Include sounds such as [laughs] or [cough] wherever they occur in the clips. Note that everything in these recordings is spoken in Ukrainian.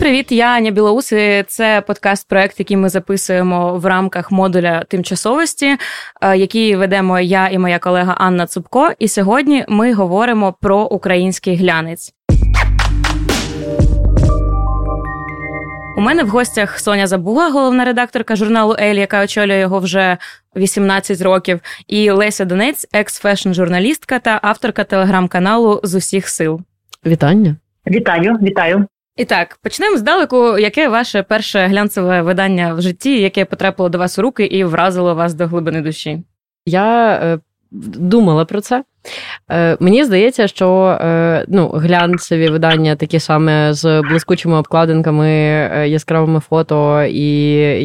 привіт! Я Аня Білоуси. Це подкаст-проект, який ми записуємо в рамках модуля тимчасовості, е, який ведемо я і моя колега Анна Цупко. І сьогодні ми говоримо про український глянець. У мене в гостях Соня Забуга, головна редакторка журналу Ель, яка очолює його вже 18 років, і Леся Донець, екс-фешн-журналістка та авторка телеграм-каналу з усіх сил. Вітання. Вітаю, вітаю. І так, почнемо здалеку. Яке ваше перше глянцеве видання в житті, яке потрапило до вас у руки і вразило вас до глибини душі? Я е, думала про це. Е, Мені здається, що е, ну, глянцеві видання такі саме з блискучими обкладинками, е, яскравими фото і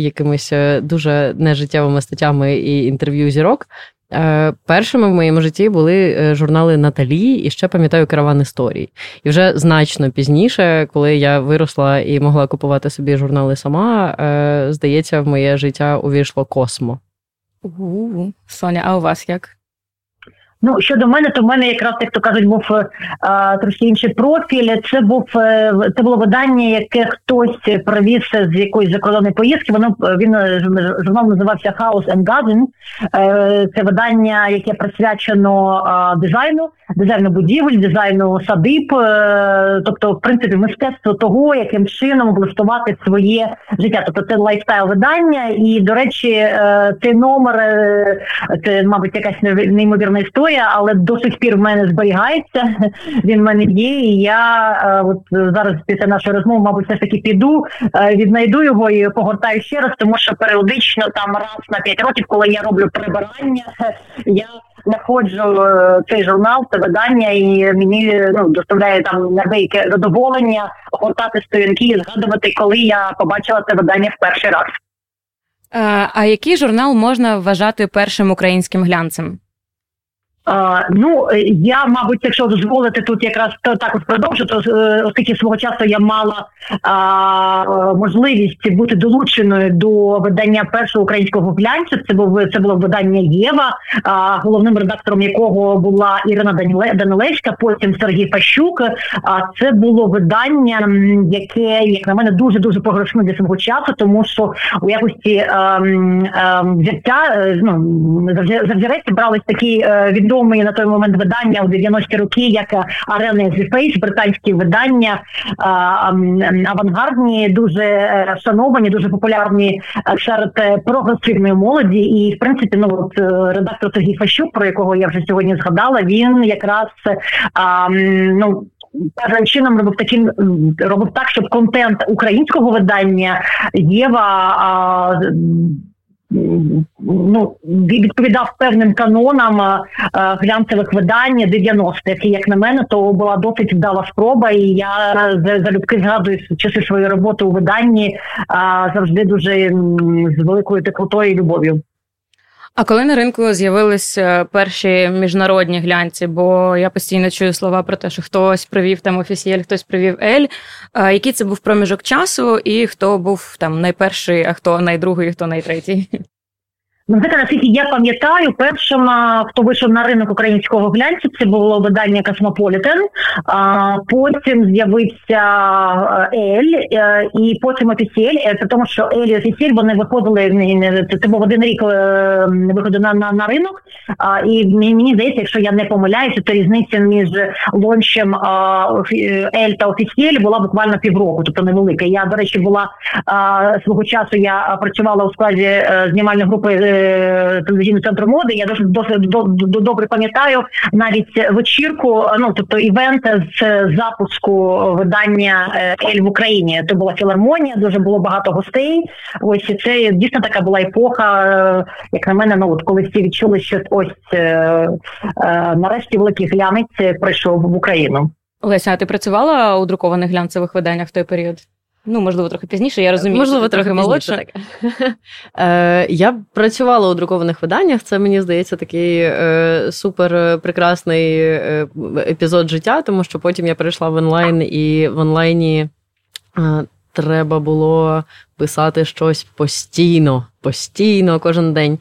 якимись е, дуже нежиттєвими статтями і інтерв'ю зірок. Е, першими в моєму житті були е, журнали Наталі і ще пам'ятаю караван історій. І вже значно пізніше, коли я виросла і могла купувати собі журнали сама, здається, в моє життя увійшло космо. У-у-у. Соня, а у вас як? Ну щодо мене, то в мене якраз як то кажуть, був а, трохи інший профіль. Це був е, це було видання, яке хтось провіз з якоїсь закордонної поїздки. Воно він е, журнал називався House and Garden. Це видання, яке присвячено а, дизайну, дизайну будівель, дизайну садиб, тобто, в принципі, мистецтво того, яким чином облаштувати своє життя. Тобто це lifestyle видання, і до речі, цей номер це, мабуть, якась неймовірна історія але до сих пір в мене зберігається. [laughs] Він в мене є. і Я е, от зараз після нашої розмови, мабуть, все ж таки піду, е, віднайду його і погортаю ще раз, тому що періодично там раз на п'ять років, коли я роблю прибирання, [laughs] я знаходжу е, цей журнал, це видання, і мені ну доставляє там деяке задоволення гортати сторінки і згадувати, коли я побачила це видання в перший раз. А який журнал можна вважати першим українським глянцем? Uh, ну я, мабуть, якщо дозволити тут якраз то також продовжу, то е, оскільки свого часу я мала uh, можливість бути долученою до видання першого українського глянцю. Це був це було видання Єва, головним редактором якого була Ірина Данилевська, потім Сергій Пащук. А це було видання, яке як на мене дуже дуже прогресивне для свого часу, тому що у якості ем, ем, взяття е, ну завзіреці брались такі відомі відомі на той момент видання у 90-ті роки, як Арена Face, британські видання авангардні, дуже е, шановані, дуже популярні е, серед е, прогресивної молоді. І в принципі, ну от редактор Сергій Фащук, про якого я вже сьогодні згадала, він якраз ну. Певним чином робив таким робив так, щоб контент українського видання Єва ну, відповідав певним канонам глянцевих видань 90-х. І як на мене, то була досить вдала спроба. І я залюбки згадую часи своєї роботи у виданні завжди дуже з великою теплотою і любов'ю. А коли на ринку з'явилися перші міжнародні глянці, бо я постійно чую слова про те, що хтось привів там офісієль, хтось привів Ель. Який це був проміжок часу, і хто був там найперший, а хто найдругий, хто найтретій? Ну, знаєте, наскільки я пам'ятаю, першим, хто вийшов на ринок українського глянцю, це було видання Cosmopolitan. Потім з'явився Elle е, і потім Officiel. Е, при тому, що Elle і Officiel вони виходили це був один рік е, виходу на на, на ринок. І мені здається, якщо я не помиляюся, то різниця між launch ем Elle та Officiel була буквально півроку, тобто невелика. Я, до речі, була свого часу. Я працювала у складі знімальної групи телевізійного центру моди. Я досить досить добре пам'ятаю навіть вечірку, ну тобто івент з запуску видання е, Ель в Україні. Це була філармонія, дуже було багато гостей. Ось це дійсно така була епоха, е, як на мене, ну от коли всі відчули, що ось е, нарешті великий глянець прийшов в Україну. Леся, а ти працювала у друкованих глянцевих виданнях в той період? Ну, можливо, трохи пізніше, я розумію. Можливо, трохи молодше. [laughs] Е, Я працювала у друкованих виданнях. Це мені здається такий е, супер прекрасний е, епізод життя, тому що потім я перейшла в онлайн, і в онлайні е, треба було писати щось постійно постійно, кожен день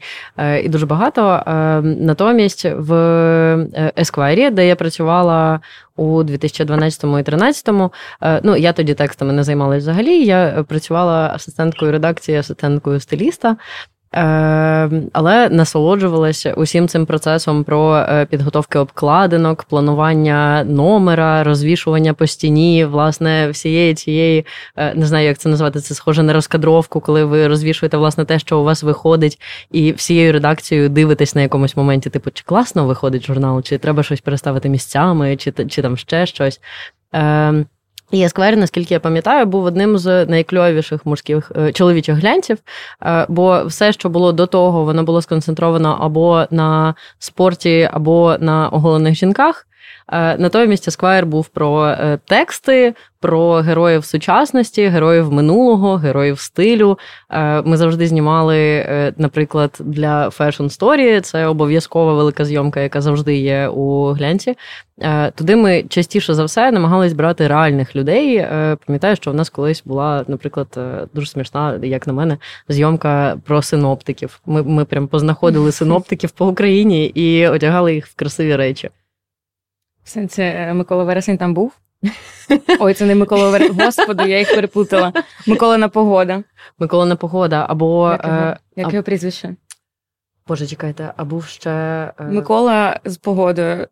і дуже багато. Натомість в Esquire, де я працювала у 2012 і 2013, ну я тоді текстами не займалася взагалі. Я працювала асистенткою редакції, асистенткою стиліста. Ем, але насолоджувалася усім цим процесом про е, підготовки обкладинок, планування номера, розвішування по стіні, власне, всієї цієї, е, не знаю, як це назвати, це схоже на розкадровку, коли ви розвішуєте власне те, що у вас виходить, і всією редакцією дивитесь на якомусь моменті, типу, чи класно виходить журнал, чи треба щось переставити місцями, чи чи там ще щось. Ем, і Есквер, наскільки я пам'ятаю, був одним з найкльовіших мужських е, чоловічих глянців, е, бо все, що було до того, воно було сконцентровано або на спорті, або на оголених жінках. Е, натомість Esquire був про е, тексти, про героїв сучасності, героїв минулого, героїв стилю. Е, ми завжди знімали, наприклад, для Fashion Story, це обов'язкова велика зйомка, яка завжди є у глянці. Туди ми частіше за все намагались брати реальних людей. Пам'ятаю, що в нас колись була, наприклад, дуже смішна, як на мене, зйомка про синоптиків. Ми ми прям познаходили [laughs] синоптиків по Україні і одягали їх в красиві речі. В сенсі е, Микола Вересень там був? Ой, це не Микола Вересень. Господи, я їх переплутала. Миколина погода. Миколина погода, або. Як його, е, як його прізвище? Боже, чекайте, а був ще. Е... Микола з погодою.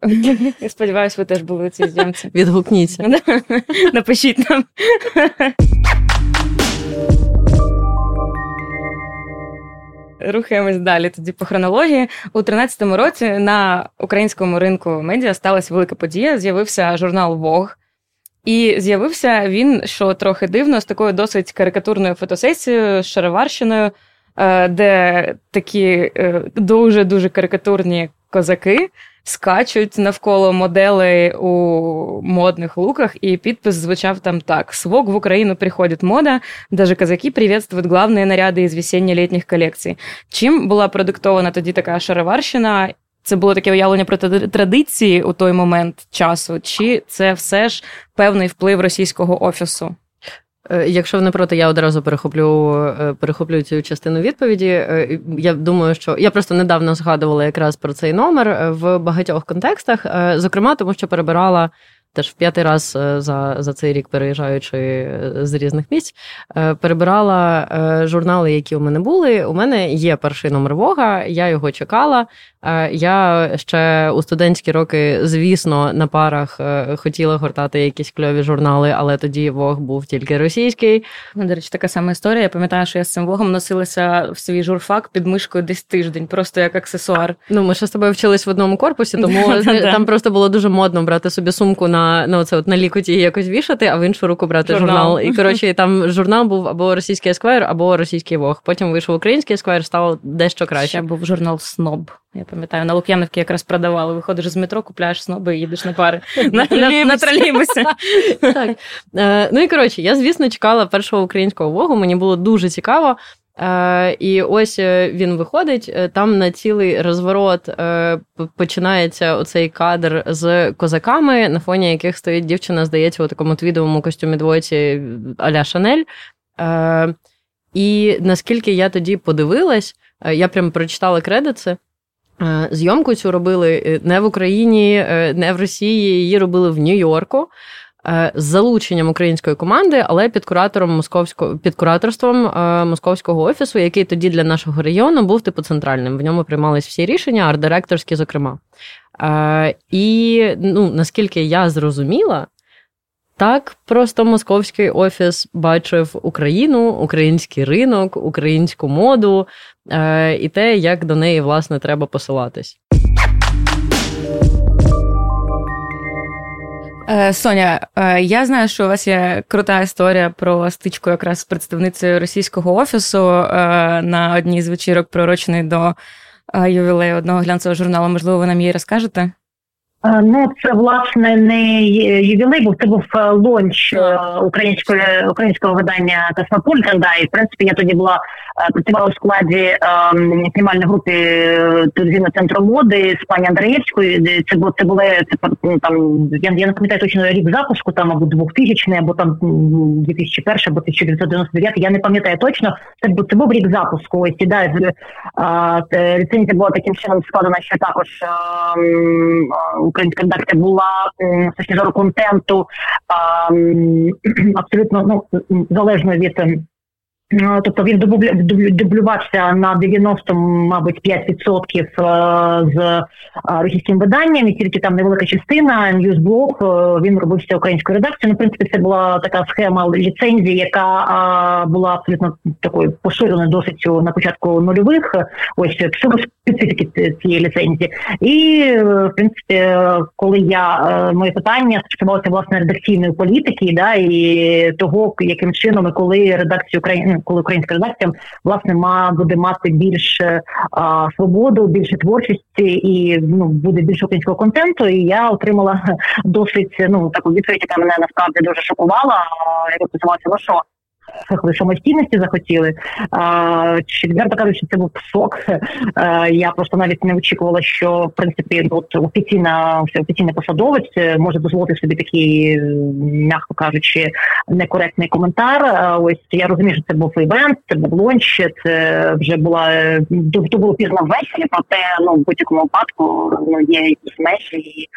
Я сподіваюся, ви теж були у цій зйомці. Відгукніться. [laughs] Напишіть нам. Рухаємось далі тоді по хронології. У 13-му році на українському ринку медіа сталася велика подія. З'явився журнал Вог. І з'явився він, що трохи дивно, з такою досить карикатурною фотосесією з Шароварщиною, е, де такі дуже дуже карикатурні козаки скачуть навколо моделей у модних луках, і підпис звучав там так: «Свог в Україну приходить мода, даже казаки приветствуют главные наряди із весенне-літніх колекцій. Чим була продуктована тоді така шароварщина? Це було таке уявлення про традиції у той момент часу, чи це все ж певний вплив російського офісу? Е, якщо не проти, я одразу перехоплю е, перехоплю цю частину відповіді. Е, я думаю, що я просто недавно згадувала якраз про цей номер в багатьох контекстах, зокрема, тому що перебирала теж в п'ятий раз е, за за цей рік, переїжджаючи е, з різних місць, е, перебирала журнали, які у мене були. У мене є перший номер Вога, я його чекала. Я ще у студентські роки, звісно, на парах хотіла гортати якісь кльові журнали, але тоді Вог був тільки російський. Ну, до речі, така сама історія. Я пам'ятаю, що я з цим Вогом носилася в свій журфак під мишкою десь тиждень, просто як аксесуар. Ну, ми ще з тобою вчились в одному корпусі, тому [laughs] там просто було дуже модно брати собі сумку на на ну, це от на лікоті якось вішати, а в іншу руку брати журнал. журнал. І [laughs] коротше, там журнал був або російський есквайр, або російський вог. Потім вийшов український есквайр, стало дещо краще. Ще був журнал Сноб. Я пам'ятаю, на Лук'яновці якраз продавали. Виходиш з метро, купляєш сноби і їдеш на пари [laughs] на тролейбусі. [laughs] Е, ну і коротше, я, звісно, чекала першого українського вогу. Мені було дуже цікаво. Е, І ось е, він виходить. Е, там на цілий розворот починається оцей кадр з козаками, на фоні яких стоїть дівчина, здається, у такому твідовому костюмі двоці Аля Шанель. І наскільки я тоді подивилась, я прям прочитала кредити. Зйомку цю робили не в Україні, не в Росії, її робили в Нью-Йорку. Е, з залученням української команди, але під куратором московського під кураторством е, московського офісу, який тоді для нашого регіону був типу центральним. В ньому приймались всі рішення, арт-директорські, зокрема. Е, і ну, наскільки я зрозуміла. Так, просто московський офіс бачив Україну, український ринок, українську моду е, і те, як до неї власне треба посилатись. Соня, е, я знаю, що у вас є крута історія про стичку якраз з представницею російського офісу е, на одній з вечірок, пророчений до ювілею одного глянцевого журналу. Можливо, ви нам її розкажете? Е, ну, це власне не ювілей, бо це був е, лонч е, української українського видання Космополітен. Да, і в принципі я тоді була працювала у складі знімальної групи телевізійного центру моди з пані Андреєвською. Це було це були це ну, там. Я я не пам'ятаю точно рік запуску, там або 2000 або там 2001, або 1999, Я не пам'ятаю точно. Це був це був рік запуску. Ось і да, ліцензія була таким чином складена, що також українська редакція була точки зору контенту [clears throat] абсолютно ну залежно від Ну, тобто він дублювався на 90, мабуть, 5% е, з е, російським виданням, і тільки там невелика частина Ньюзблок, він робився українською редакцією. Ну, в принципі, це була така схема ліцензії, яка була абсолютно такою поширеною досить на початку нульових. Ось щодо специфіки цієї ліцензії. І в принципі, коли я е, моє питання стосувалося власне редакційної політики, да і того, яким чином і коли редакція України коли українська редакція власне ма буде мати більше а, свободу, більше творчості і ну буде більше українського контенту. І я отримала [laughs] досить ну таку відповідь, яка мене насправді дуже шокувала. Я ну що самостійності захотіли. Чи відверто кажучи, це був шок. Я просто навіть не очікувала, що в принципі от офіційна офіційний посадовець може дозволити собі такий, м'яко кажучи, некоректний коментар. Ось я розумію, що це був івент, це був лонч, це вже була то було пізно ввечері, проте ну в будь-якому випадку ну є якісь межі і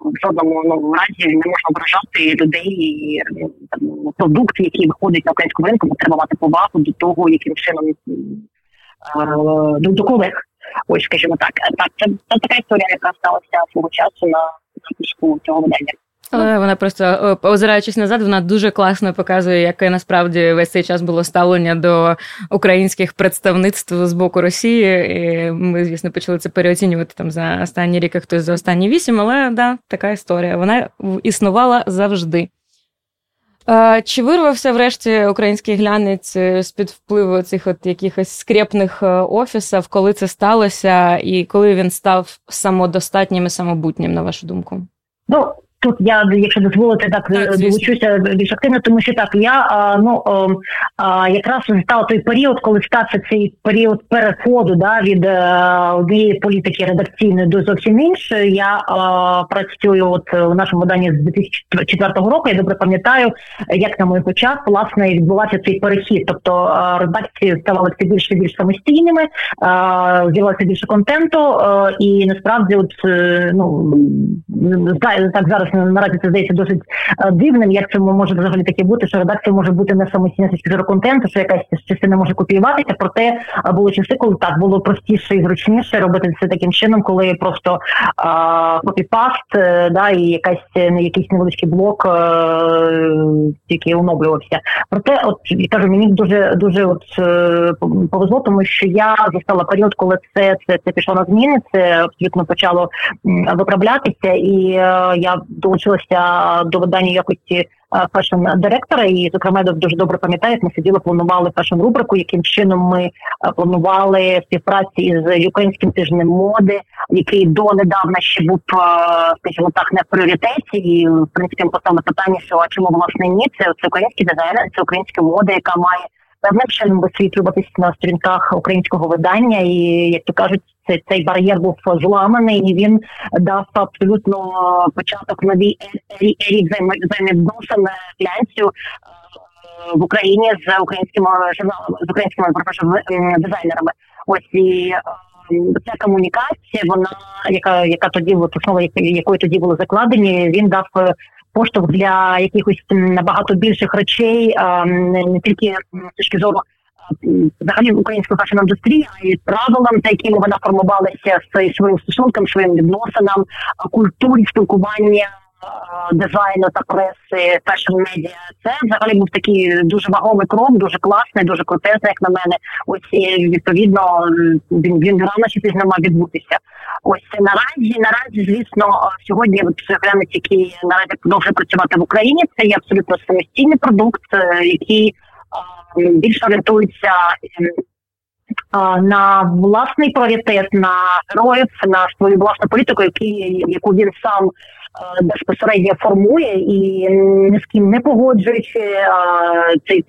в жодному ну, разі не можна ображати людей і там, продукт, який виходить на українському ринку, треба мати повагу до того, яким чином до, до колег. Ось, скажімо так, так це, це така історія, яка сталася свого часу на запуску цього видання. Але вона просто озираючись назад, вона дуже класно показує, яке насправді весь цей час було ставлення до українських представництв з боку Росії. І Ми, звісно, почали це переоцінювати там за останні рік, хтось за останні вісім, але да, така історія. Вона існувала завжди. Чи вирвався врешті український глянець е, з під впливу цих от якихось скрепних е, офісів, коли це сталося, і коли він став самодостатнім і самобутнім, на вашу думку? Ну, Тут я, якщо дозволити, так, так долучуся більш активно, тому що так я ну а, якраз став той період, коли стався цей період переходу да, від е, однієї політики редакційної до зовсім іншої. Я а, працюю от у нашому виданні з 2004 року. Я добре пам'ятаю, як на моїх очах власне відбувався цей перехід. Тобто редакції ставали все більше і більш самостійними, з'явилося більше контенту, і насправді, от е, ну так зараз наразі це здається досить е, дивним. Як це може взагалі таке бути, що редакція може бути не самостійна точки зору контенту, що якась частина може копіюватися, проте е, були часи, коли так було простіше і зручніше робити це таким чином, коли просто копіпаст, е, да, і якась якийсь невеличкий блок який оновлювався. Проте, от я кажу, мені дуже дуже от повезло, тому що я застала період, коли це це, це пішло на зміни, це абсолютно почало виправлятися, і я долучилася до видання якості фешн-директора, і зокрема дуже добре пам'ятаю, як ми сиділи, планували фешн-рубрику, яким чином ми е, планували співпраці з українським тижнем моди, який донедавна ще був, е, скажімо так, не в пріоритеті. І в принципі ми поставили питання, що а чому власне ні? Це, це український дизайнер, це українська мода, яка має певним чином висвітлюватися на сторінках українського видання, і як то кажуть, цей, цей бар'єр був зламаний, і він дав абсолютно початок новій ері взаємовідносин глянцю е, в Україні з українськими з українськими дизайнерами. Ось і е, ця комунікація, вона яка яка тоді от основа якої тоді були закладені, він дав поштовх для якихось набагато більших речей, не тільки з точки зору взагалі української fashion індустрії, а й правилам, за якими вона формувалася з своїм стосунком, своїм відносинам, культурі спілкування. Дизайну та преси fashion медіа це взагалі був такий дуже вагомий крок, дуже класний, дуже крутезний, як на мене. Ось відповідно він він рано чи пізно мав відбутися. Ось наразі, наразі, звісно, сьогодні глянець, який наразі продовжує працювати в Україні. Це є абсолютно самостійний продукт, е, який більше орієнтується ем, на власний пріоритет, на героїв, на свою власну політику, які, яку він сам безпосередньо формує і ні з ким не погоджуючи ці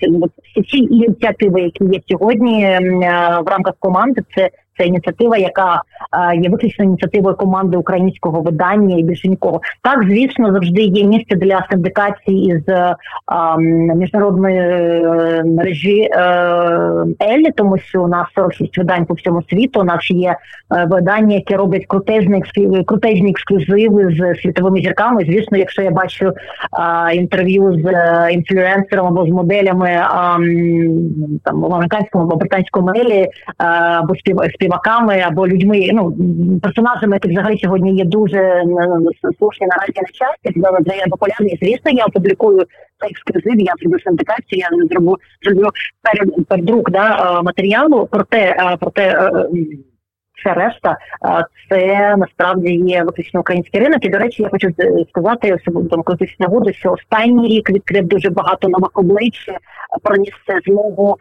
всі ініціативи, які є сьогодні в рамках команди, це це ініціатива, яка є виключно ініціативою команди українського видання і більше нікого. Так, звісно, завжди є місце для синдикації із а, міжнародної е, мережі е, Елі, тому що у нас 46 видань по всьому світу. У нас є е, видання, які роблять крутезні крутезні ексклюзиви з світовими зірками. Звісно, якщо я бачу інтерв'ю з інфлюенсером або з моделями а, там в американському або британському мелі або спів співаками або людьми, ну персонажами, які взагалі сьогодні є дуже слушні наразі на час, це популярні. Звісно, я опублікую цей ексклюзив, я зроблю синдикацію, я зроблю зроблю передрук да, матеріалу, проте проте Вся решта це насправді є виключно український ринок. І до речі, я хочу сказати особливо користуючись нагоду, що останній рік відкрив дуже багато нових облич, проніс змогу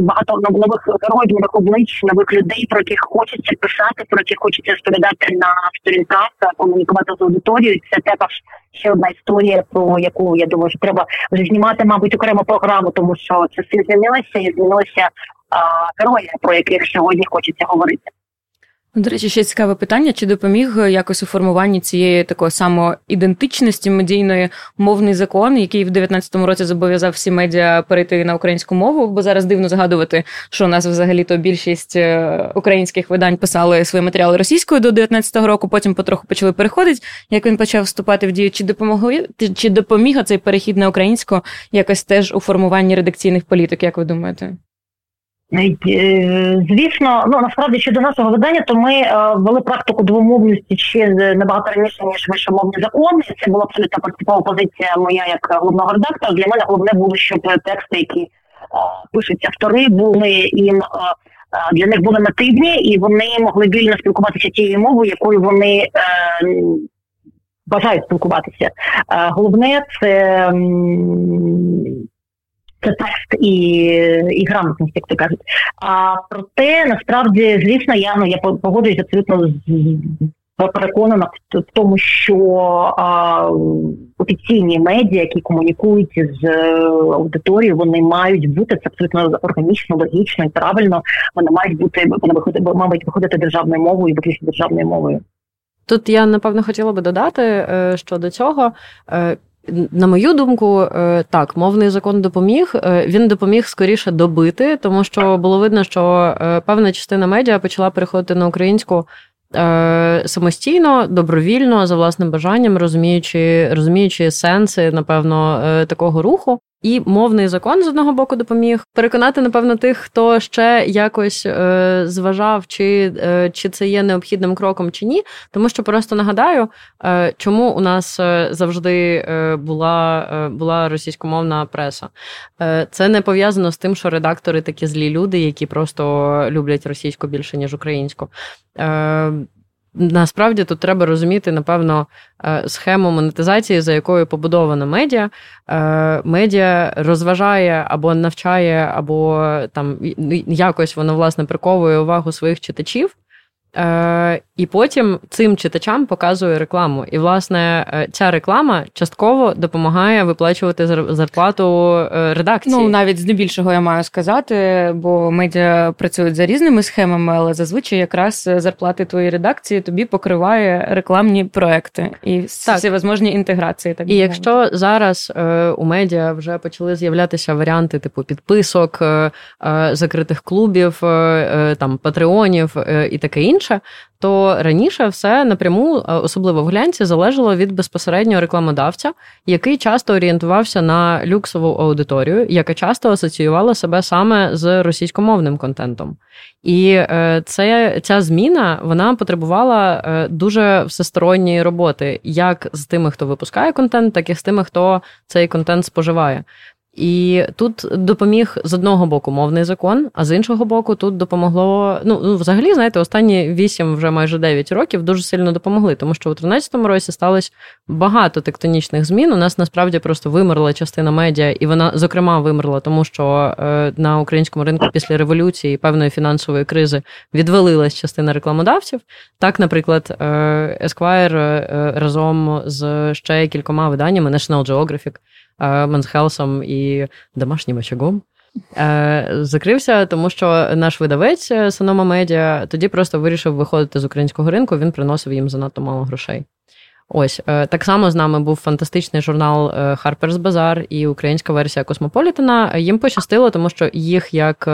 багато нових героїв, нових облич, нових людей, про яких хочеться писати, про яких хочеться розповідати на сторінках, комунікувати з аудиторією. Це також ще одна історія, про яку я думаю, що треба вже знімати, мабуть, окрему програму, тому що часи змінилися і змінилися героїв, про яких сьогодні хочеться говорити. Ну, до речі, ще цікаве питання: чи допоміг якось у формуванні цієї такої самоідентичності медійної мовний закон, який в 19-му році зобов'язав всі медіа перейти на українську мову? Бо зараз дивно згадувати, що у нас взагалі-то більшість е, українських видань писали свої матеріали російською до 19-го року, потім потроху почали переходити. Як він почав вступати в дію, чи допомогли чи допоміг цей перехід на українську якось теж у формуванні редакційних політик? Як ви думаєте? Е, звісно, ну насправді щодо нашого видання, то ми е, ввели практику двомовності ще набагато раніше ніж вищомовний закон. Це була абсолютно принципова позиція моя як головного редактора. Для мене головне було, щоб тексти, які е, пишуть автори, були їм для них були нативні, і вони могли вільно спілкуватися тією мовою, якою вони бажають спілкуватися. Головне це це текст і і грамотність, як то кажуть. А проте насправді, звісно, я ну я погоджуюсь абсолютно переконана в тому, що а, офіційні медіа, які комунікують з аудиторією, вони мають бути це абсолютно органічно, логічно і правильно. Вони мають бути вони виходити, мають виходити державною мовою виключно державною мовою. Тут я напевно хотіла би додати е, щодо цього. На мою думку, е, так, мовний закон допоміг. Е, він допоміг скоріше добити, тому що було видно, що е, певна частина медіа почала переходити на українську самостійно, добровільно, за власним бажанням, розуміючи, розуміючи сенси, напевно, такого руху. І мовний закон з одного боку допоміг переконати, напевно, тих, хто ще якось е, зважав, чи е, чи це є необхідним кроком чи ні. Тому що просто нагадаю, е, чому у нас е, завжди е, була е, була російськомовна преса. Це не пов'язано з тим, що редактори такі злі люди, які просто люблять російську більше ніж українську. Насправді тут треба розуміти, напевно, е, схему монетизації, за якою побудована медіа. Е, медіа розважає або навчає, або там якось воно власне приковує увагу своїх читачів. Е, І потім цим читачам показує рекламу. І, власне, е, ця реклама частково допомагає виплачувати зарплату е, редакції. Ну, навіть здебільшого я маю сказати, бо медіа працюють за різними схемами, але зазвичай якраз зарплати твоєї редакції тобі покриває рекламні проекти і так. всі можливі інтеграції. Так І якщо зараз е, у медіа вже почали з'являтися варіанти типу підписок, е, е, закритих клубів, там патреонів і таке інше інше, то раніше все напряму, е, особливо в глянці, залежало від безпосереднього рекламодавця, який часто орієнтувався на люксову аудиторію, яка часто асоціювала себе саме з російськомовним контентом. І е, це, ця зміна вона потребувала е, дуже всесторонньої роботи, як з тими, хто випускає контент, так і з тими, хто цей контент споживає. І тут допоміг з одного боку мовний закон, а з іншого боку, тут допомогло. Ну, ну взагалі, знаєте, останні 8, вже майже 9 років дуже сильно допомогли, тому що у 2013 році сталося багато тектонічних змін. У нас насправді просто вимерла частина медіа, і вона, зокрема, вимерла, тому що е, на українському ринку після революції і певної фінансової кризи відвалилась частина рекламодавців. Так, наприклад, е, Esquire е, разом з ще кількома виданнями National Geographic Менсхелсом і домашнім очагом. Е, закрився, тому що наш видавець Санома Медіа тоді просто вирішив виходити з українського ринку, він приносив їм занадто мало грошей. Ось е, так само з нами був фантастичний журнал е, Harper's Bazaar і українська версія Космополітена. Їм пощастило, тому що їх як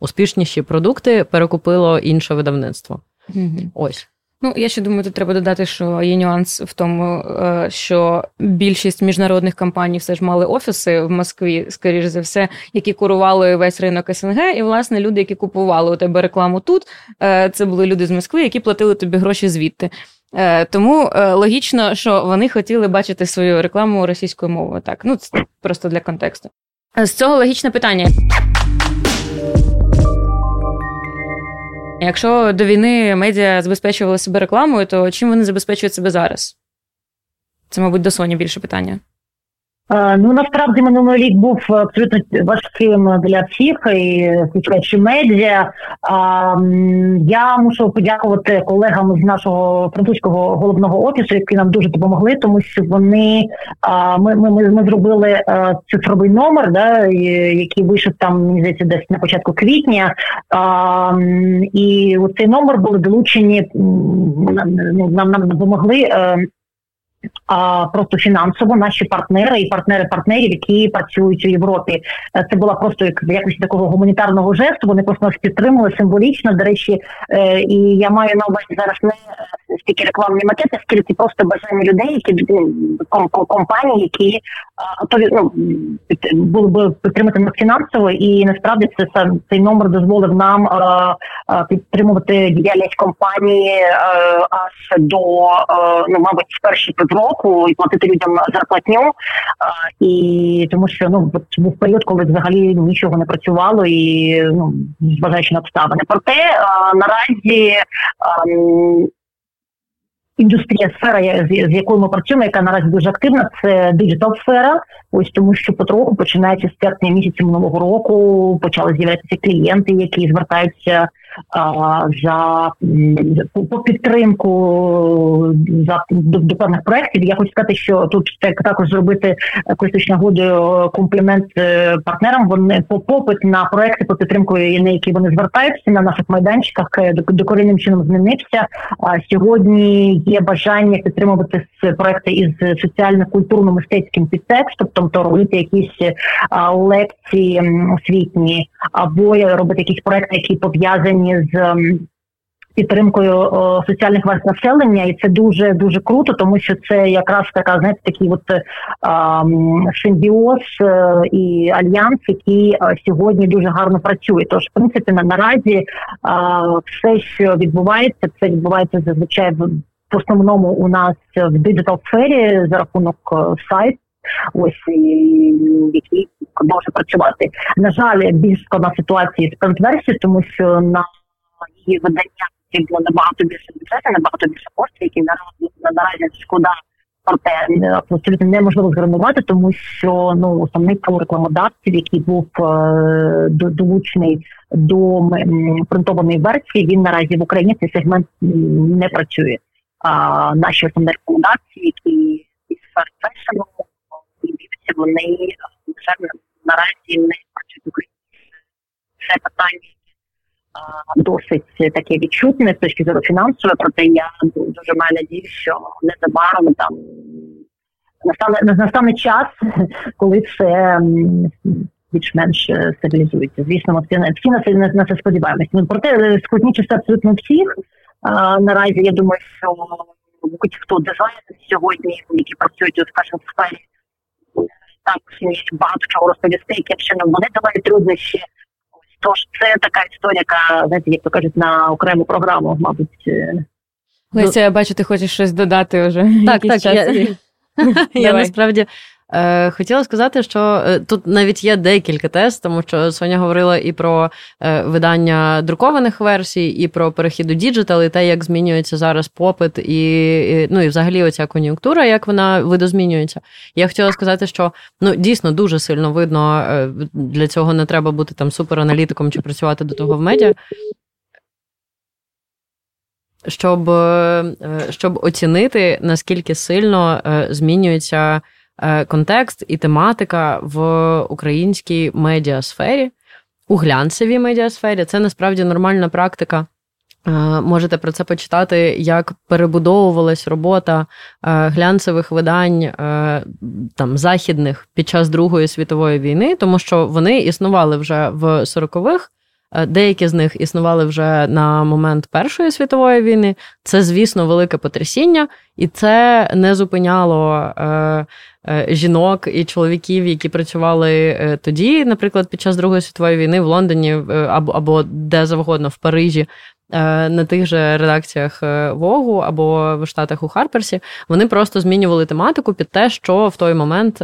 успішніші продукти перекупило інше видавництво. Mm-hmm. Ось. Ну, я ще думаю, тут треба додати, що є нюанс в тому, е, що більшість міжнародних компаній все ж мали офіси в Москві, скоріш за все, які курували весь ринок СНГ. І, власне, люди, які купували у тебе рекламу тут, е, це були люди з Москви, які платили тобі гроші звідти. Е, тому логічно, що вони хотіли бачити свою рекламу російською мовою. Так, ну це просто для контексту. З цього логічне питання. Якщо до війни медіа забезпечували себе рекламою, то чим вони забезпечують себе зараз? Це, мабуть, до Соні більше питання. Е, ну насправді минулий рік був абсолютно важким для всіх, і включаючи медіа. Я мушу подякувати колегам з нашого французького головного офісу, які нам дуже допомогли, тому що вони ми ми, ми, зробили е, цифровий номер, да, який вийшов там мені здається, десь на початку квітня. І у цей номер були долучені нам нам допомогли е, просто фінансово наші партнери і партнери партнерів, які працюють у Європі. Е, це була просто як якось такого гуманітарного жесту. Вони просто нас підтримали символічно. До речі, е, і я маю на увазі зараз не стільки рекламні макети, скільки просто бажання людей, які компанії, які готові ну, були б підтримати нас фінансово, і насправді це цей номер дозволив нам підтримувати діяльність компанії аж до ну, мабуть, перші півроку і платити людям зарплатню. І тому, що ну був період, коли взагалі нічого не працювало, і ну зважаючи на обставини. Проте наразі індустрія сфера, з якою ми працюємо, яка наразі дуже активна, це диджитал сфера. Ось тому, що потроху починаючи з серпня місяця минулого року почали з'являтися клієнти, які звертаються за по підтримку за до, до певних проєктів. Я хочу сказати, що тут також зробити користуючись нагодою комплімент е, партнерам. Вони по попит на проекти по підтримку, на які вони звертаються на наших майданчиках е, докорінним чином змінився. А сьогодні є бажання підтримувати проекти із соціально-культурно-мистецьким підтекстом, тобто робити якісь лекції освітні або робити якісь проекти, які пов'язані з підтримкою о, соціальних верст населення, і це дуже дуже круто, тому що це якраз така знаєте, такий от а, ем, симбіоз е, і альянс, який а, е, сьогодні дуже гарно працює. Тож, в принципі, на наразі а, все, що відбувається, це відбувається зазвичай в. В основному у нас в диджитал сфері за рахунок е, сайт, ось який може працювати. На жаль, більш складна ситуація з прент-версією, тому що на її видання було набагато більше бюджету, набагато більше коштів, які наразі наразі шкода. Проте абсолютно неможливо згранувати, тому що ну основний рекламодавців, який був е, долучений до принтованої версії, він наразі в Україні цей сегмент не працює. А наші основні рекомендації, які із фешену, вони вже наразі не бачать Україні. Це питання досить таке відчутне з точки зору фінансової, проте я дуже маю надію, що незабаром там настане настане час, коли це більш-менш стабілізується. Звісно, ми всі, на це на це сподіваємося. Ну, проте складні часи абсолютно всіх. А, наразі я думаю, що будь-хто дизайнер сьогодні, які працюють у скажімо, сфері також є багато чого розповісти, яким чином вони давали труднощі. Тож це така історія, яка знаєте, як то кажуть, на окрему програму, мабуть. Е, Леся, я бачу, ти хочеш щось додати вже. Так, так. Я, [laughs] я насправді Е, Хотіла сказати, що е, тут навіть є декілька тест, тому що Соня говорила і про е, видання друкованих версій, і про перехід у digital, і те, як змінюється зараз попит, і, ну і взагалі оця кон'юнктура, як вона видозмінюється. Я хотіла сказати, що ну дійсно дуже сильно видно, для цього не треба бути там супераналітиком чи працювати до того в медіа щоб щоб оцінити, наскільки сильно змінюється контекст і тематика в українській медіасфері, у глянцевій медіасфері. Це насправді нормальна практика. Можете про це почитати, як перебудовувалась робота глянцевих видань там західних під час Другої світової війни, тому що вони існували вже в 40-х, Е, деякі з них існували вже на момент Першої світової війни. Це, звісно, велике потрясіння, і це не зупиняло е, е, жінок і чоловіків, які працювали е, тоді, наприклад, під час Другої світової війни в Лондоні е, або, або де завгодно в Парижі. Е, на тих же редакціях Вогу або в Штатах у Харперсі, вони просто змінювали тематику під те, що в той момент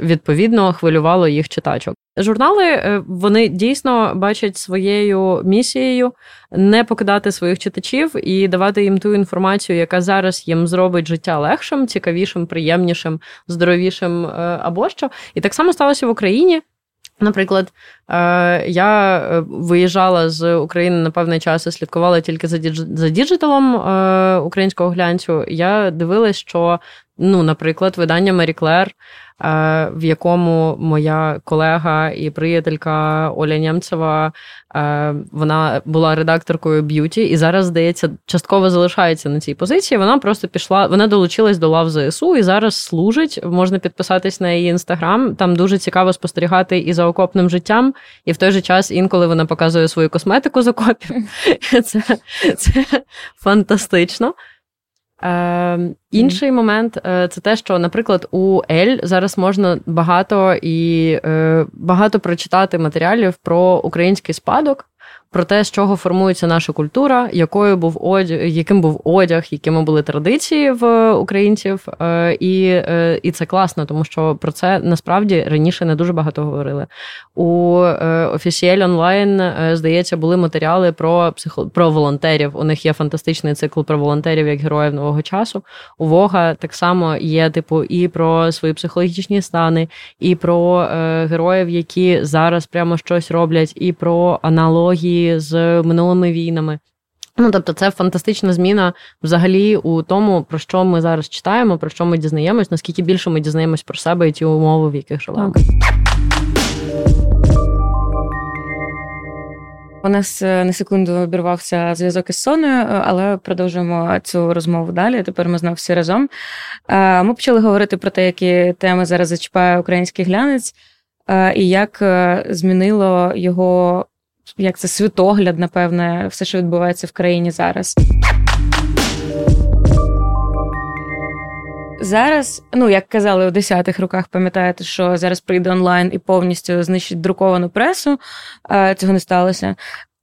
відповідно хвилювало їх читачок. Журнали е, вони дійсно бачать своєю місією не покидати своїх читачів і давати їм ту інформацію, яка зараз їм зробить життя легшим, цікавішим, приємнішим, здоровішим е, або що. І так само сталося в Україні. Наприклад, е, я виїжджала з України на певний час і слідкувала тільки за digital ом українського глянцю. Я дивилась, що, ну, наприклад, видання Marie Claire Е, в якому моя колега і приятелька Оля Нємцева е, вона була редакторкою beauty, і зараз, здається, частково залишається на цій позиції. Вона просто пішла, вона долучилась до лав ЗСУ і зараз служить. Можна підписатись на її інстаграм. Там дуже цікаво спостерігати і за окопним життям, і в той же час інколи вона показує свою косметику з окопів. [laughs] Це, Це фантастично. Е, Інший mm-hmm. момент е, це те, що, наприклад, у Ель зараз можна багато і е, багато прочитати матеріалів про український спадок про те, з чого формується наша культура, якою був одяг, яким був одяг, якими були традиції в українців, е, і е, і це класно, тому що про це насправді раніше не дуже багато говорили. У е, Official онлайн, здається, були матеріали про психо... про волонтерів. У них є фантастичний цикл про волонтерів як героїв нового часу. У Вога так само є, типу, і про свої психологічні стани, і про героїв, які зараз прямо щось роблять, і про аналогії з минулими війнами. Ну, тобто, це фантастична зміна взагалі у тому, про що ми зараз читаємо, про що ми дізнаємось, наскільки більше ми дізнаємось про себе і ті умови, в яких живемо. У нас е, на секунду обірвався зв'язок із Соною, е, але продовжуємо цю розмову далі. Тепер ми знову всі разом. Е, ми почали говорити про те, які теми зараз зачіпає український глянець, і як змінило його як це світогляд, напевне, все, що відбувається в країні зараз. Зараз, ну як казали у десятих роках, пам'ятаєте, що зараз прийде онлайн і повністю знищить друковану пресу. Цього не сталося.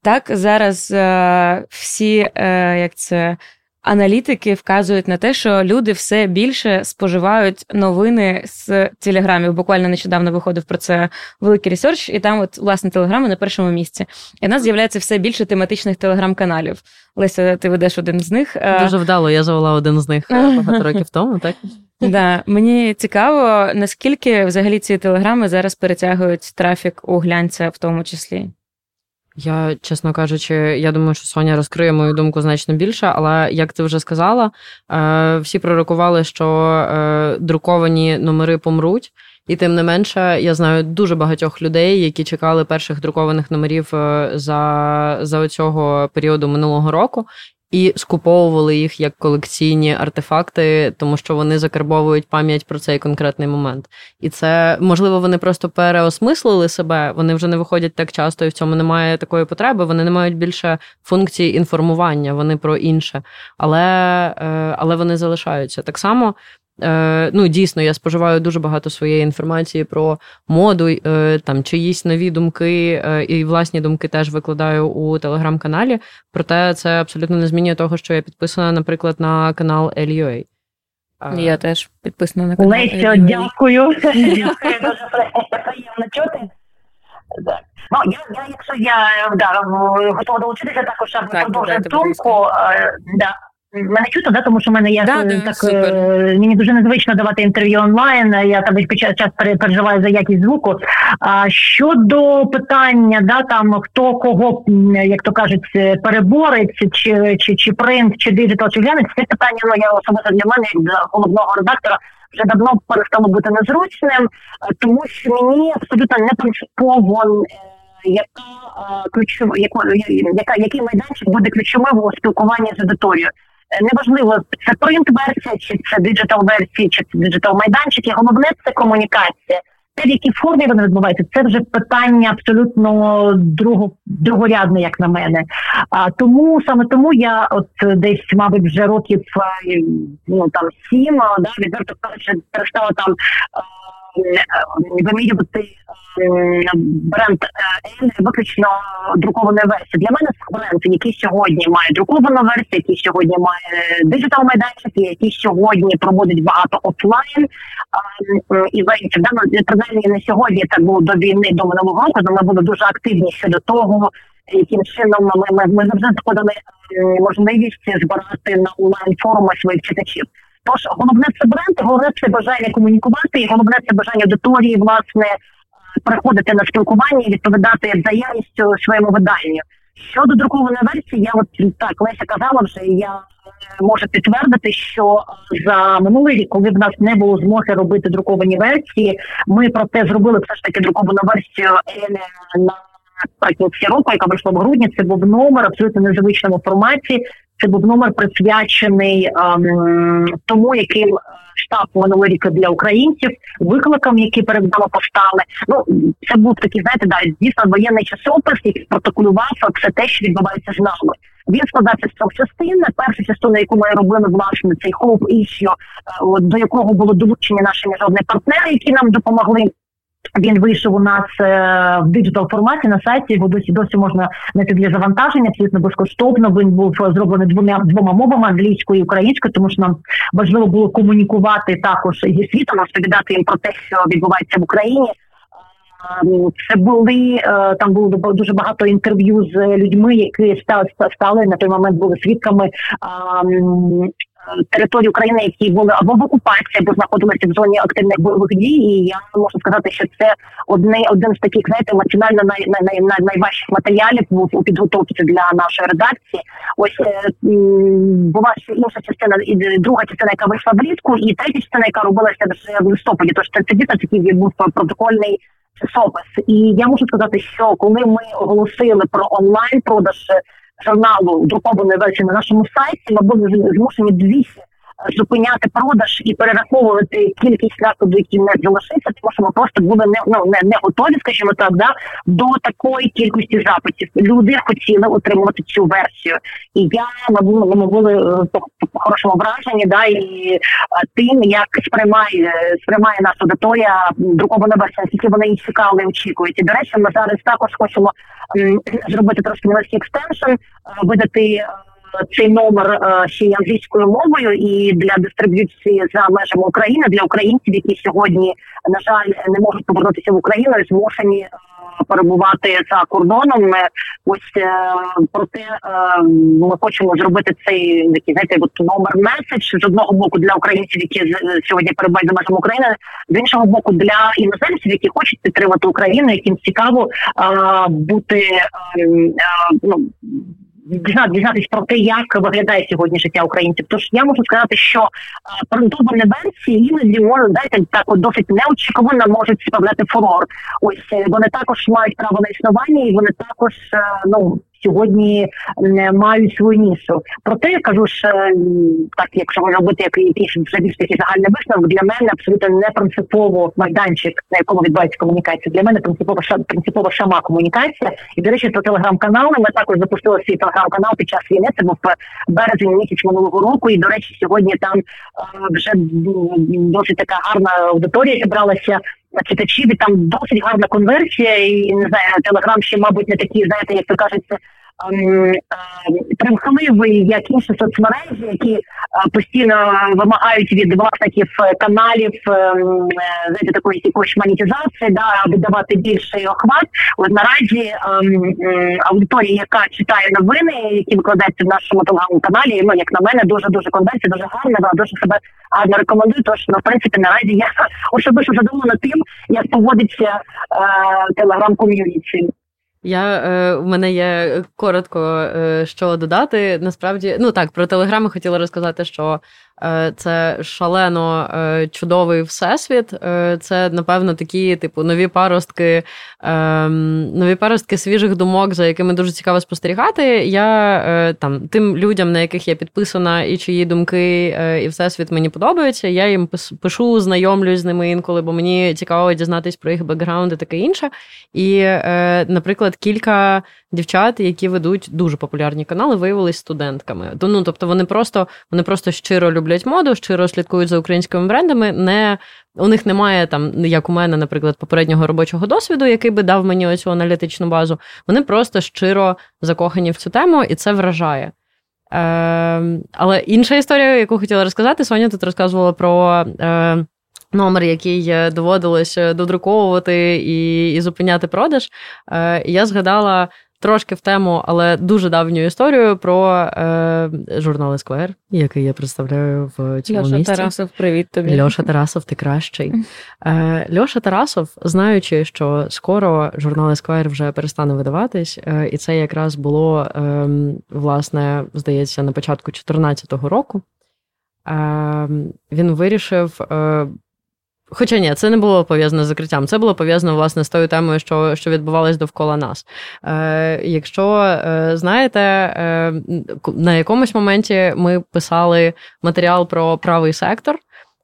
Так, зараз е, всі, е, як це аналітики вказують на те, що люди все більше споживають новини з телеграмів. Буквально нещодавно виходив про це великий research, і там, от, власне, телеграми на першому місці. І в нас з'являється все більше тематичних телеграм-каналів. Леся, ти ведеш один з них. Дуже вдало, я завела один з них е, [laughs] багато років тому, так? Да, Мені цікаво, наскільки взагалі ці телеграми зараз перетягують трафік у глянця в тому числі. Я, чесно кажучи, я думаю, що Соня розкриє мою думку значно більше, але як ти вже сказала, е, всі пророкували, що е, друковані номери помруть. І тим не менше, я знаю дуже багатьох людей, які чекали перших друкованих номерів е, за за цього періоду минулого року, і скуповували їх як колекційні артефакти, тому що вони закарбовують пам'ять про цей конкретний момент. І це можливо, вони просто переосмислили себе. Вони вже не виходять так часто, і в цьому немає такої потреби. Вони не мають більше функції інформування, вони про інше, але, е, але вони залишаються так само. Е, ну, дійсно, я споживаю дуже багато своєї інформації про моду, е, там чиїсь нові думки е, і власні думки теж викладаю у телеграм-каналі. Проте це абсолютно не змінює того, що я підписана, наприклад, на канал LUA. Я теж підписана на канал. Леся, дякую. [laughs] Дякую, дуже приємно чути. Ну, я, я, якщо я да, готова долучитися, також аби продовжити думку. Да. Мене чути, да, тому що в мене є да, да, так супер. мені дуже незвично давати інтерв'ю онлайн. Я там під час переживаю за якість звуку. А щодо питання, да там хто кого, як то кажуть, переборець, чи чи, чи принт, чи диджитал, чи глянець, це питання ну я особисто для мене, як для головного редактора, вже давно перестало бути незручним, тому що мені абсолютно не принципово. Яка ключова, яка який майданчик буде ключовим у спілкуванні з аудиторією? Неважливо, це принт-версія, чи це диджитал-версія, чи це диджитал-майданчики. Головне це комунікація. Те, в якій формі вони відбуваються, це вже питання абсолютно друго, другорядне, як на мене. А тому саме тому я, от десь, мабуть, вже років ну там сім, да, відверто кажучи, перестала там вимірювати бренд L виключно друкованої версії. Для мене це бренд, який сьогодні має друковану версію, який сьогодні має диджитал майданчик, який сьогодні проводить багато офлайн івентів. Да, ну, принаймні не сьогодні так було до війни, до минулого року, але ми були дуже активні щодо того. Яким чином ми ми, ми завжди знаходили можливість збирати на онлайн форуми своїх читачів? Тож головне це бренд, головне це бажання комунікувати, і головне це бажання аудиторії, власне, приходити на спілкування і відповідати взаємністю своєму виданню. Щодо друкованої версії, я от так Леся казала вже, я е, можу підтвердити, що за минулий рік, коли в нас не було змоги робити друковані версії, ми про те зробили все ж таки друковану версію на кінці року, яка вийшла в грудні. Це був номер абсолютно незвичному форматі. Це був номер присвячений ем, тому, яким штаб минулий рік для українців, викликам, які перед нами постали. Ну це був такий, знаєте, да, дійсно воєнний часопис, який протоколював все те, що відбувається з нами. Він складався з трьох частин. Перша частина, яку ми робили власне, цей хоп іщу, е, до якого було долучені наші міжнародні партнери, які нам допомогли. Він вийшов у нас е, в диджитал форматі на сайті. Його досі досі можна знайти для завантаження. Абсолютно безкоштовно. Він був зроблений двома двома мовами англійською і українською, тому що нам важливо було комунікувати також зі світом, розповідати їм про те, що відбувається в Україні. Це були е, там було дуже багато інтерв'ю з людьми, які стали стали на той момент були свідками території України, які були або в окупації, або знаходилися в зоні активних бойових дій. І я можу сказати, що це одне один з таких знаєте, емоціонально най, най, най, най, найважчих матеріалів у підготовці для нашої редакції. Ось е, була ще інша частина, і друга частина, яка вийшла влітку, і третя частина, яка робилася вже в листопаді. Тож це дійсно такий був протокольний. Часопис, і я можу сказати, що коли ми оголосили про онлайн продаж журналу друкованої версії на нашому сайті, ми були змушені двічі зупиняти продаж і перераховувати кількість закладу, які не залишиться, тому що ми просто були не ну не, не готові, скажімо так, да до такої кількості запитів. Люди хотіли отримувати цю версію, і я ми були, ми були е, по, хорошому враженні, да і тим, як сприймає сприймає наша аудиторія друкована версія, скільки вони її чекали, очікують. І до речі, ми зараз також хочемо зробити трошки невеличкий екстеншн, видати цей номер е, ще й англійською мовою і для дистриб'юції за межами України для українців, які сьогодні на жаль не можуть повернутися в Україну, змушені е, перебувати за кордоном. Ось е, проте ми хочемо зробити цей такий знаєте, от номер меседж з одного боку для українців, які сьогодні перебувають за межами України, з іншого боку для іноземців, які хочуть підтримати Україну, яким цікаво бути ну дізнатися про те, як виглядає сьогодні життя українців. Тож я можу сказати, що продовжені версії іноді можуть знаєте, так досить неочікувано можуть справляти фурор. Ось е, вони також мають право на існування, і вони також е, ну сьогодні мають свою нішу. Проте я кажу що так, якщо робити якийсь вже більш такий загальний висновок, для мене абсолютно не принципово майданчик, на якому відбувається комунікація. Для мене принципово принципово сама комунікація. І до речі, про телеграм-канали ми також запустили свій телеграм-канал під час війни. Це був березень місяць минулого року. І до речі, сьогодні там вже досить така гарна аудиторія зібралася читачів, і там досить гарна конверсія, і не знаю, телеграм ще, мабуть, не такі, знаєте, як то кажеться, ем, примхливий, як інші соцмережі, які постійно вимагають від власників каналів ем, знаєте, такої якоїсь монетизації, да, аби давати більший охват. От наразі аудиторія, яка читає новини, які викладаються в нашому телеграм-каналі, ну як на мене, дуже дуже конверсія, дуже гарна, вона дуже себе гарно рекомендую. Тож ну, в принципі наразі я [laughs] особисто задоволена тим, як поводиться е, телеграм-ком'юніті. Я е, у мене є коротко е, що додати. Насправді, ну так, про телеграми хотіла розказати, що це шалено е, чудовий всесвіт. Е, це, напевно, такі, типу, нові паростки, ем, нові паростки свіжих думок, за якими дуже цікаво спостерігати. Я там тим людям, на яких я підписана, і чиї думки, і всесвіт мені подобаються. Я їм пишу, знайомлюсь з ними інколи, бо мені цікаво дізнатись про їх бекграунд і таке інше. І, наприклад, кілька дівчат, які ведуть дуже популярні канали, виявилися студентками. Ну, тобто вони просто вони просто щиро люблять моду, щиро слідкують за українськими брендами. Не у них немає там, як у мене, наприклад, попереднього робочого досвіду, який би дав мені оцю аналітичну базу. Вони просто щиро закохані в цю тему, і це вражає. Е, Але інша історія, яку хотіла розказати, Соня тут розказувала про. Е, Номер, який доводилось додруковувати і і зупиняти продаж, Е, я згадала трошки в тему, але дуже давню історію про е, журнал Esquire, який я представляю в цьому Льоша місці. Тарасов, привіт тобі. Льоша Тарасов, ти кращий. Е, Льоша Тарасов, знаючи, що скоро журнал Esquire вже перестане видаватись, е, і це якраз було, е, власне, здається, на початку 2014 року. Ем, він вирішив е, Хоча ні, це не було пов'язано з закриттям, це було пов'язано власне з тою темою, що що відбувалось довкола нас. Е, Якщо е, знаєте, е, на якомусь моменті ми писали матеріал про правий сектор.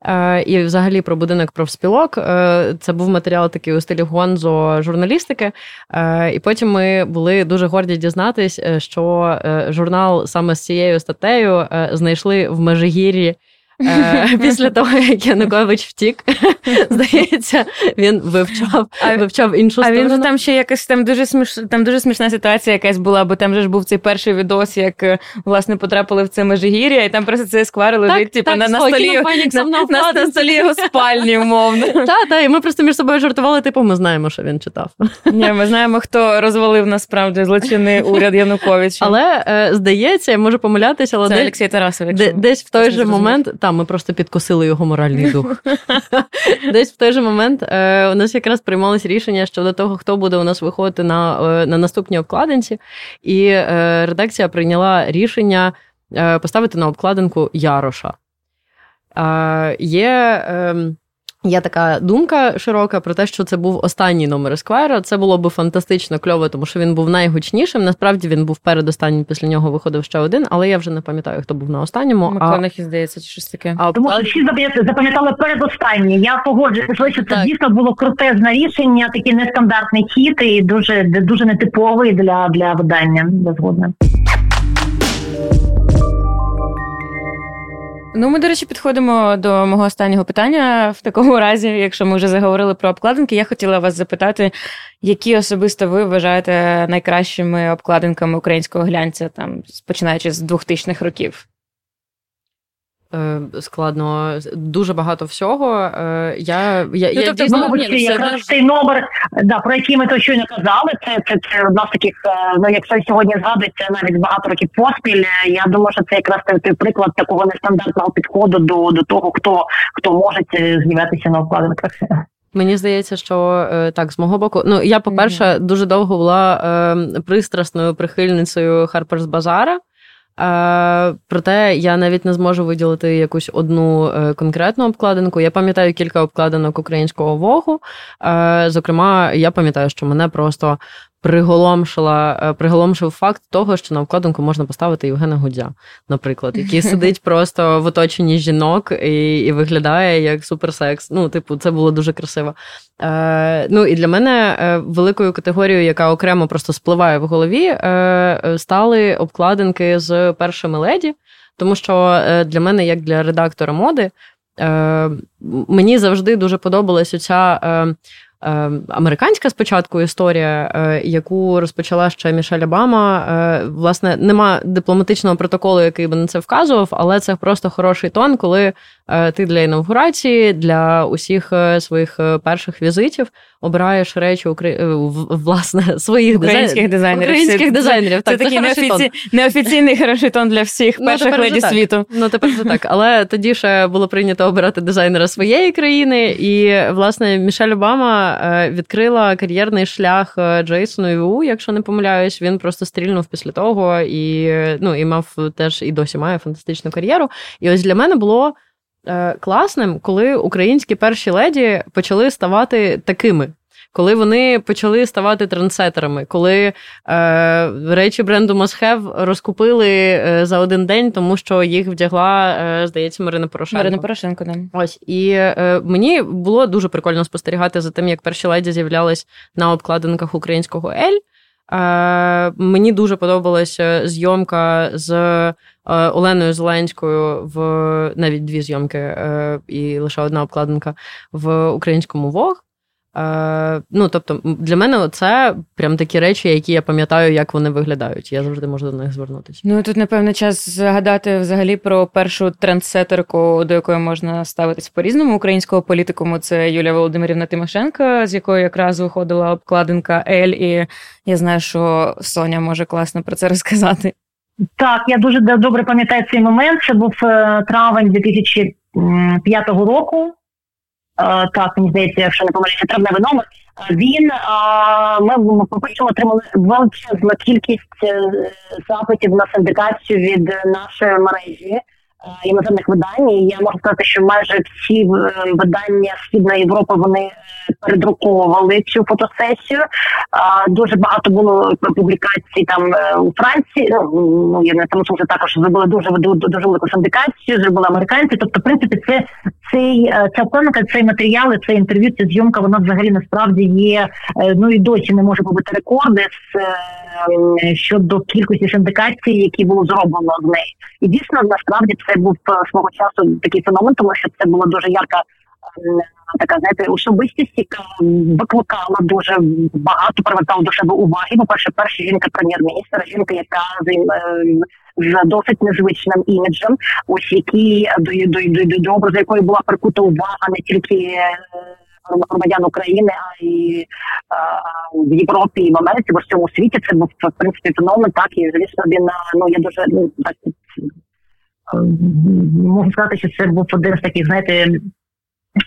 Е, і, взагалі, про будинок профспілок. Е, це був матеріал такий у стилі гонзо журналістики. Е, і потім ми були дуже горді дізнатись, що журнал саме з цією статтею знайшли в Межигір'ї [laughs] після того, як Янукович втік, [laughs] здається, він вивчав вивчав іншу сторону. А він же там ще якась там дуже сміш... там дуже смішна ситуація якась була, бо там же ж був цей перший відос, як е, власне потрапили в це межигір'я, і там просто цей сквар лежить, типу, на, на столі на, на, на столі його спальні, умовно. [laughs] Так, так, і ми просто між собою жартували, типу, ми знаємо, що він читав. Ні, Ми знаємо, хто розвалив насправді злочинний уряд Януковича. Але е, здається, я можу помилятися, але це десь в той же момент там ми просто підкосили його моральний дух. [laughs] Десь в той же момент е, у нас якраз приймалось рішення щодо того, хто буде у нас виходити на е, на наступній обкладинці, і е, редакція прийняла рішення поставити на обкладинку Яроша. Є. Є така думка широка про те, що це був останній номер Есквайра. Це було би фантастично кльово, тому що він був найгучнішим. Насправді він був передостаннім, після нього виходив ще один, але я вже не пам'ятаю, хто був на останньому. Маконахі, здається, чи щось таке. А тому що всі запам'ятали передостанній. Я погоджуюся, що це дійсно було крутезне рішення, такий нестандартний хід і дуже дуже нетиповий для для видання. Безгодно. Ну, ми, до речі, підходимо до мого останнього питання. В такому разі, якщо ми вже заговорили про обкладинки, я хотіла вас запитати, які особисто ви вважаєте найкращими обкладинками українського глянця, там починаючи з 2000-х років? Е, складно дуже багато всього. Е, я я, ну, я тобто, дійсно, ні, ну, якраз цей номер, да, про який ми то щойно казали. Це це, це одна з таких. Е, ну якщо сьогодні згадується навіть багато років поспіль. Я думаю, що це якраз той приклад такого нестандартного підходу до до того, хто хто може з'являтися на обкладинках. Мені здається, що так, з мого боку, ну я, по-перше, mm-hmm. дуже довго була е, пристрасною прихильницею Харперс Базара. Проте я навіть не зможу виділити якусь одну е, конкретну обкладинку. Я пам'ятаю кілька обкладинок українського вогу. Зокрема, я пам'ятаю, що мене просто приголомшила, е, приголомшив факт того, що на обкладинку можна поставити Євгена Гудзя, наприклад, який [laughs] сидить просто в оточенні жінок і і виглядає як суперсекс. Ну, типу, це було дуже красиво. Е, Ну і для мене е, великою категорією, яка окремо просто спливає в голові, е, стали обкладинки з першими леді. Тому що е, для мене, як для редактора моди, мені завжди дуже подобалася ця американська спочатку історія, яку розпочала ще Мішель Обама. Власне, нема дипломатичного протоколу, який би на це вказував, але це просто хороший тон, коли ти для інаугурації, для усіх своїх перших візитів обираєш речі власне [laughs] своїх українських дизайнерів. Українських дизайнерів. Це, так, це, це такий неофіці... неофіційний хороший тон для всіх ну, перших леді світу. Ну тепер вже так. Але тоді ще було прийнято обирати дизайнера своєї країни, і власне Мішель Обама е, відкрила кар'єрний шлях е, Джейсону Іву, якщо не помиляюсь. Він просто стрільнув після того і ну і мав теж і досі має фантастичну кар'єру. І ось для мене було. Е, класним, коли українські перші леді почали ставати такими. Коли вони почали ставати трансетерами, коли е, речі бренду Must розкупили е, за один день, тому що їх вдягла, е, здається, Марина Порошенко. Марина Порошенко, да. Ось і е, мені було дуже прикольно спостерігати за тим, як перші леді з'являлись на обкладинках українського Ель. Е, Мені дуже подобалася зйомка з Оленою Зеленською в навіть дві зйомки, е, і лише одна обкладинка в українському Вог. Е, Ну, тобто, для мене це прям такі речі, які я пам'ятаю, як вони виглядають. Я завжди можу до них звернутися. Ну тут, напевно, час згадати взагалі про першу трендсетерку, до якої можна ставитись по різному українського політикуму. Це Юлія Володимирівна Тимошенко, з якої якраз виходила обкладинка Ель. І я знаю, що Соня може класно про це розказати. Так, я дуже добре пам'ятаю цей момент. Це був е, травень 2005 року. Так, мені здається, якщо не помиляюся, травневий номер. Він ми по-перше отримали величезну кількість е, запитів на синдикацію від нашої мережі. Е, іноземних видань. Я можу сказати, що майже всі е, видання Східної Європи вони е, передруковували цю фотосесію. Дуже багато було публікацій там у Франції. Ну, ну я не тому, що також зробили дуже дуже велику синдикацію, зробили американці. Тобто, в принципі, це цей ця вкладка, цей матеріал, це інтерв'ю, ця зйомка, вона взагалі насправді є. Ну і досі не може побити рекорди з щодо кількості синдикацій, які було зроблено з неї. І дійсно насправді це був е, свого часу такий феномен, тому що це була дуже ярка. Така знаєте, особистість, яка викликала дуже багато привертала до себе уваги. По перше, перша жінка прем'єр-міністра, жінка, яка з досить незвичним іміджем, ось які до до, до, до образу якої була прикута увага не тільки е, громадян України, а й в Європі і в Америці, в всьому світі це був в принципі феномен. Так і звісно він ну я дуже ну так можу сказати, що це був один з таких, знаєте.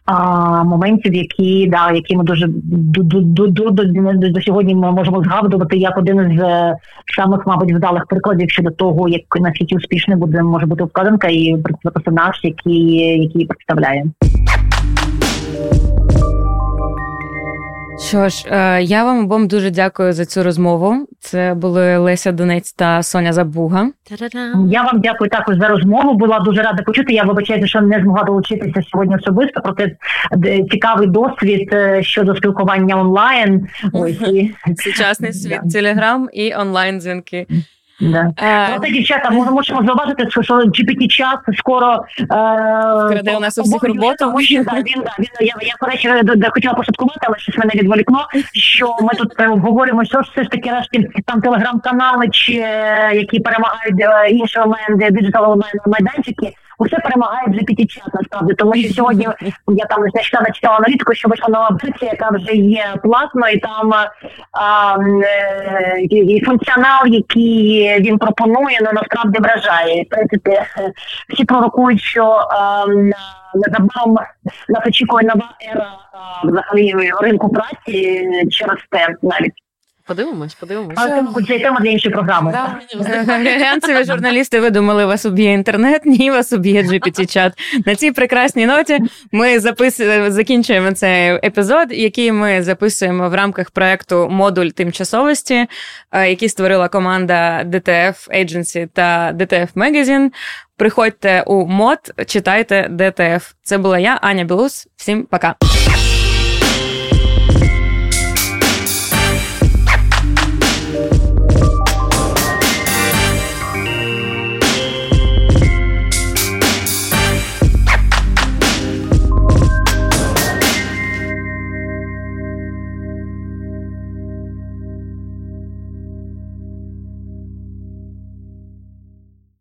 А, Моментів, які да, які ми дуже до, до, до, до, до сьогодні ми можемо згадувати як один з е, самих, мабуть, вдалих прикладів щодо того, як наскільки успішним буде може бути вкладинка і персонаж, який, який представляє. Що ж, е, я вам обом дуже дякую за цю розмову. Це були Леся Донець та Соня Забуга. Я вам дякую також за розмову. Була дуже рада почути. Я вибачаюся, що не змогла долучитися сьогодні особисто. Проте цікавий досвід е, щодо спілкування онлайн. Ось і... сучасний світ, телеграм і онлайн дзвінки. Да. Е, Проте, дівчата, ми можемо зауважити, що gpt час скоро е, у нас у всіх роботу. Тому він, да, він, я, я, до речі, хотіла пошуткувати, але щось мене відволікло, що ми тут говоримо, що ж все ж таки решті там телеграм-канали, чи е, які перемагають інші онлайн диджитал онлайн майданчики, усе перемагає GPT-чат насправді, тому що сьогодні я там нещодавно читала аналітику, що вийшла нова версія, яка вже є платно, і там а, е, і функціонал, який він пропонує, ну насправді вражає. В принципі, всі пророкують, що а, незабаром нас очікує нова ера а, взагалі ринку праці через те навіть. Подивимось, подивимось. Але це тема для іншої програми. [laughs] Глянцеві журналісти ви думали, вас уб'є інтернет, ні, вас уб'є GPT-чат. На цій прекрасній ноті ми запис... закінчуємо цей епізод, який ми записуємо в рамках проекту Модуль тимчасовості, е, який створила команда DTF Agency та DTF Magazine. Приходьте у мод, читайте DTF. Це була я, Аня Білус. Всім пока.